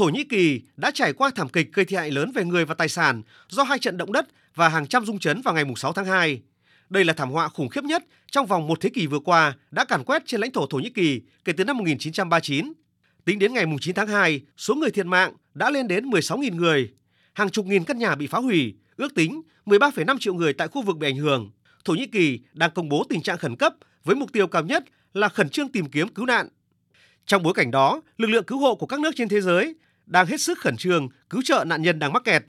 Thổ Nhĩ Kỳ đã trải qua thảm kịch gây thiệt hại lớn về người và tài sản do hai trận động đất và hàng trăm rung chấn vào ngày 6 tháng 2. Đây là thảm họa khủng khiếp nhất trong vòng một thế kỷ vừa qua đã càn quét trên lãnh thổ Thổ Nhĩ Kỳ kể từ năm 1939. Tính đến ngày 9 tháng 2, số người thiệt mạng đã lên đến 16.000 người. Hàng chục nghìn căn nhà bị phá hủy, ước tính 13,5 triệu người tại khu vực bị ảnh hưởng. Thổ Nhĩ Kỳ đang công bố tình trạng khẩn cấp với mục tiêu cao nhất là khẩn trương tìm kiếm cứu nạn. Trong bối cảnh đó, lực lượng cứu hộ của các nước trên thế giới đang hết sức khẩn trương cứu trợ nạn nhân đang mắc kẹt.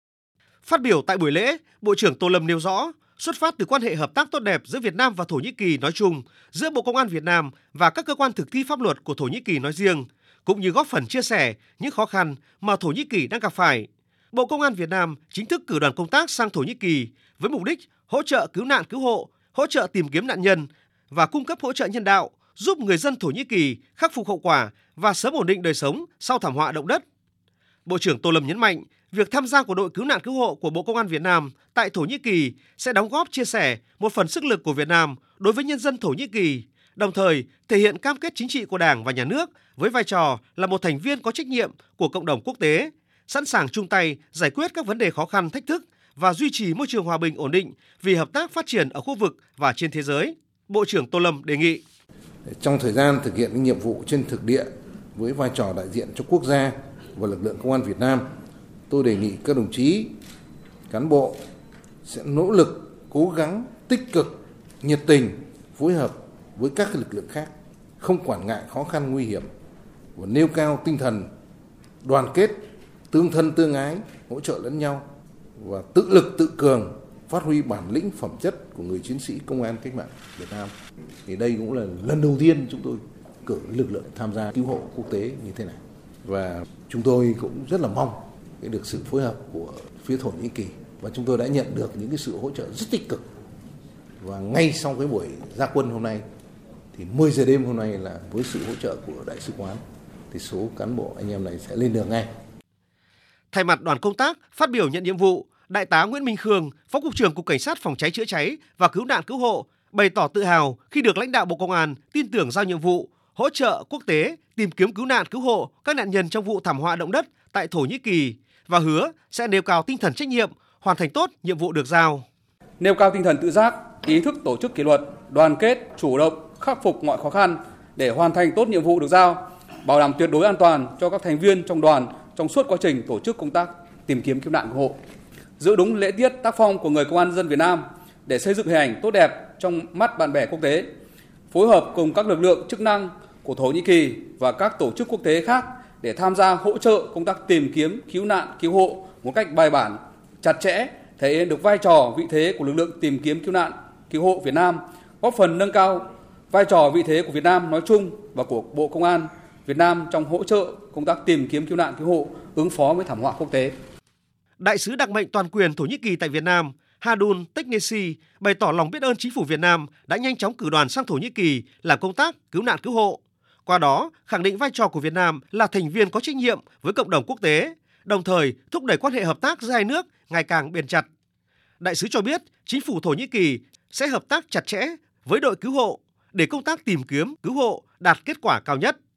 Phát biểu tại buổi lễ, Bộ trưởng Tô Lâm nêu rõ, xuất phát từ quan hệ hợp tác tốt đẹp giữa Việt Nam và Thổ Nhĩ Kỳ nói chung, giữa Bộ Công an Việt Nam và các cơ quan thực thi pháp luật của Thổ Nhĩ Kỳ nói riêng, cũng như góp phần chia sẻ những khó khăn mà Thổ Nhĩ Kỳ đang gặp phải. Bộ Công an Việt Nam chính thức cử đoàn công tác sang Thổ Nhĩ Kỳ với mục đích hỗ trợ cứu nạn cứu hộ, hỗ trợ tìm kiếm nạn nhân và cung cấp hỗ trợ nhân đạo, giúp người dân Thổ Nhĩ Kỳ khắc phục hậu quả và sớm ổn định đời sống sau thảm họa động đất. Bộ trưởng Tô Lâm nhấn mạnh, việc tham gia của đội cứu nạn cứu hộ của Bộ Công an Việt Nam tại Thổ Nhĩ Kỳ sẽ đóng góp chia sẻ một phần sức lực của Việt Nam đối với nhân dân Thổ Nhĩ Kỳ, đồng thời thể hiện cam kết chính trị của Đảng và Nhà nước với vai trò là một thành viên có trách nhiệm của cộng đồng quốc tế, sẵn sàng chung tay giải quyết các vấn đề khó khăn thách thức và duy trì môi trường hòa bình ổn định vì hợp tác phát triển ở khu vực và trên thế giới. Bộ trưởng Tô Lâm đề nghị trong thời gian thực hiện nhiệm vụ trên thực địa với vai trò đại diện cho quốc gia và lực lượng công an Việt Nam, tôi đề nghị các đồng chí cán bộ sẽ nỗ lực, cố gắng, tích cực, nhiệt tình phối hợp với các lực lượng khác, không quản ngại khó khăn nguy hiểm và nêu cao tinh thần đoàn kết, tương thân tương ái, hỗ trợ lẫn nhau và tự lực tự cường phát huy bản lĩnh phẩm chất của người chiến sĩ công an cách mạng Việt Nam. Thì đây cũng là lần đầu tiên chúng tôi cử lực lượng tham gia cứu hộ quốc tế như thế này. Và chúng tôi cũng rất là mong cái được sự phối hợp của phía Thổ Nhĩ Kỳ và chúng tôi đã nhận được những cái sự hỗ trợ rất tích cực. Và ngay sau cái buổi gia quân hôm nay thì 10 giờ đêm hôm nay là với sự hỗ trợ của đại sứ quán thì số cán bộ anh em này sẽ lên đường ngay. Thay mặt đoàn công tác phát biểu nhận nhiệm vụ, Đại tá Nguyễn Minh Khương, Phó cục trưởng Cục Cảnh sát Phòng cháy chữa cháy và Cứu nạn Cứu hộ bày tỏ tự hào khi được lãnh đạo Bộ Công an tin tưởng giao nhiệm vụ hỗ trợ quốc tế tìm kiếm cứu nạn cứu hộ các nạn nhân trong vụ thảm họa động đất tại Thổ Nhĩ Kỳ và hứa sẽ nêu cao tinh thần trách nhiệm, hoàn thành tốt nhiệm vụ được giao. Nêu cao tinh thần tự giác, ý thức tổ chức kỷ luật, đoàn kết, chủ động, khắc phục mọi khó khăn để hoàn thành tốt nhiệm vụ được giao, bảo đảm tuyệt đối an toàn cho các thành viên trong đoàn trong suốt quá trình tổ chức công tác tìm kiếm cứu nạn cứu hộ giữ đúng lễ tiết tác phong của người công an dân Việt Nam để xây dựng hình ảnh tốt đẹp trong mắt bạn bè quốc tế, phối hợp cùng các lực lượng chức năng của Thổ Nhĩ Kỳ và các tổ chức quốc tế khác để tham gia hỗ trợ công tác tìm kiếm, cứu nạn, cứu hộ một cách bài bản, chặt chẽ, thể hiện được vai trò, vị thế của lực lượng tìm kiếm cứu nạn, cứu hộ Việt Nam, góp phần nâng cao vai trò vị thế của Việt Nam nói chung và của Bộ Công an Việt Nam trong hỗ trợ công tác tìm kiếm cứu nạn cứu hộ ứng phó với thảm họa quốc tế. Đại sứ đặc mệnh toàn quyền Thổ Nhĩ Kỳ tại Việt Nam Hadun Teknesi bày tỏ lòng biết ơn chính phủ Việt Nam đã nhanh chóng cử đoàn sang Thổ Nhĩ Kỳ làm công tác cứu nạn cứu hộ. Qua đó, khẳng định vai trò của Việt Nam là thành viên có trách nhiệm với cộng đồng quốc tế, đồng thời thúc đẩy quan hệ hợp tác giữa hai nước ngày càng bền chặt. Đại sứ cho biết, chính phủ Thổ Nhĩ Kỳ sẽ hợp tác chặt chẽ với đội cứu hộ để công tác tìm kiếm cứu hộ đạt kết quả cao nhất.